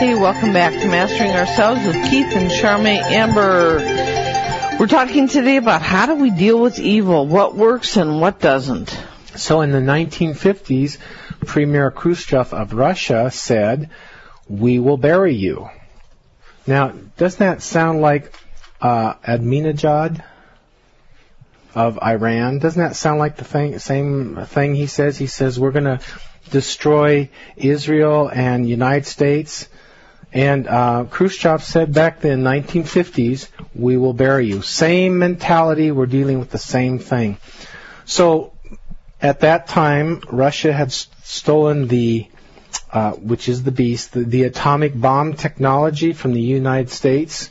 Hey, welcome back to Mastering Ourselves with Keith and Charmaine Amber. We're talking today about how do we deal with evil, what works and what doesn't. So in the 1950s, Premier Khrushchev of Russia said, "We will bury you." Now, doesn't that sound like uh, Ahmadinejad of Iran? Doesn't that sound like the thing, same thing he says? He says we're going to destroy Israel and United States. And uh, Khrushchev said back then, 1950s, we will bury you. Same mentality. We're dealing with the same thing. So at that time, Russia had stolen the, uh, which is the beast, the, the, atomic bomb technology from the United States.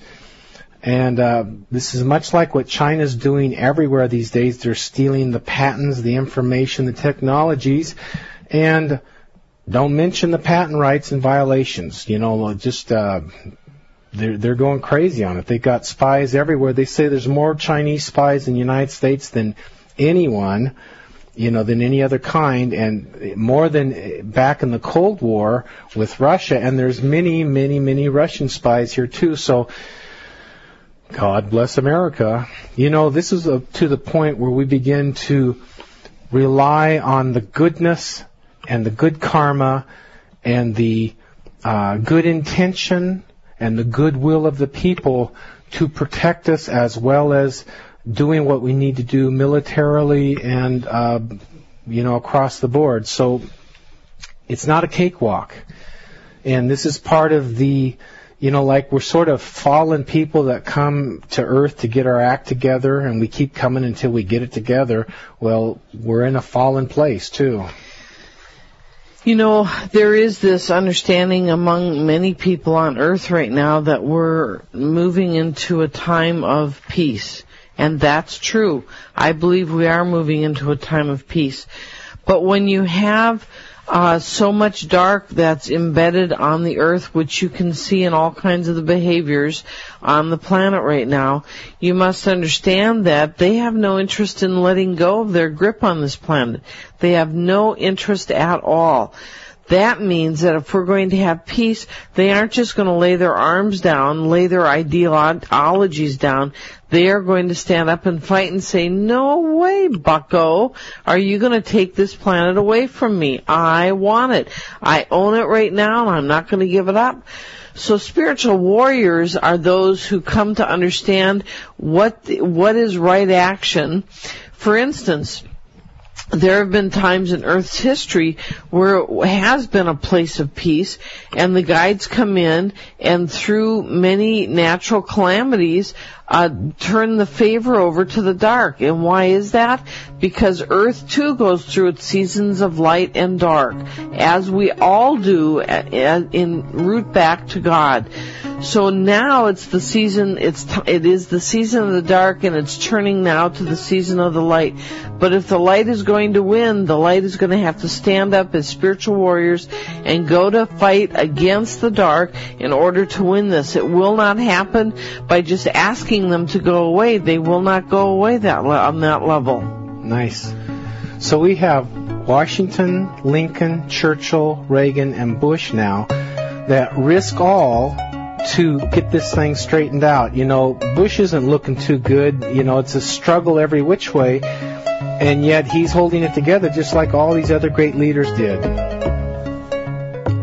And uh, this is much like what China's doing everywhere these days. They're stealing the patents, the information, the technologies, and don't mention the patent rights and violations. You know, just uh, they're they're going crazy on it. They've got spies everywhere. They say there's more Chinese spies in the United States than anyone, you know, than any other kind, and more than back in the Cold War with Russia. And there's many, many, many Russian spies here too. So. God bless America. You know, this is a, to the point where we begin to rely on the goodness and the good karma and the uh, good intention and the goodwill of the people to protect us as well as doing what we need to do militarily and uh, you know across the board. So it's not a cakewalk, and this is part of the you know like we're sort of fallen people that come to Earth to get our act together, and we keep coming until we get it together. Well, we're in a fallen place too. You know, there is this understanding among many people on earth right now that we're moving into a time of peace. And that's true. I believe we are moving into a time of peace. But when you have uh, so much dark that's embedded on the earth, which you can see in all kinds of the behaviors on the planet right now, you must understand that they have no interest in letting go of their grip on this planet. They have no interest at all. That means that if we're going to have peace, they aren't just going to lay their arms down, lay their ideologies down. They are going to stand up and fight and say, no way, bucko. Are you going to take this planet away from me? I want it. I own it right now and I'm not going to give it up. So spiritual warriors are those who come to understand what, what is right action. For instance, there have been times in Earth's history where it has been a place of peace and the guides come in and through many natural calamities uh, turn the favor over to the dark. And why is that? Because Earth too goes through its seasons of light and dark, as we all do in route back to God. So now it's the season, it's, it is the season of the dark and it's turning now to the season of the light. But if the light is going to win, the light is going to have to stand up as spiritual warriors and go to fight against the dark in order to win this. It will not happen by just asking them to go away. They will not go away that le- on that level. Nice. So we have Washington, Lincoln, Churchill, Reagan, and Bush now that risk all to get this thing straightened out. You know, Bush isn't looking too good. You know, it's a struggle every which way, and yet he's holding it together just like all these other great leaders did.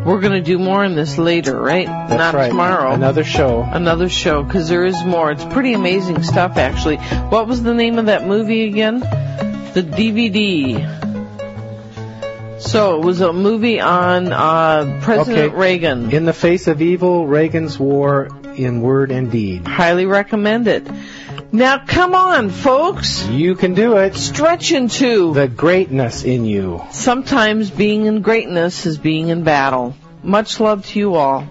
We're going to do more on this later, right? That's Not right. tomorrow. Another show. Another show, because there is more. It's pretty amazing stuff, actually. What was the name of that movie again? The DVD. So it was a movie on uh, President Okay. Reagan. In the face of evil, Reagan's war in word and deed. Highly recommend it. Now, come on, folks. You can do it. Stretch into. The greatness in you. Sometimes being in greatness is being in battle. Much love to you all.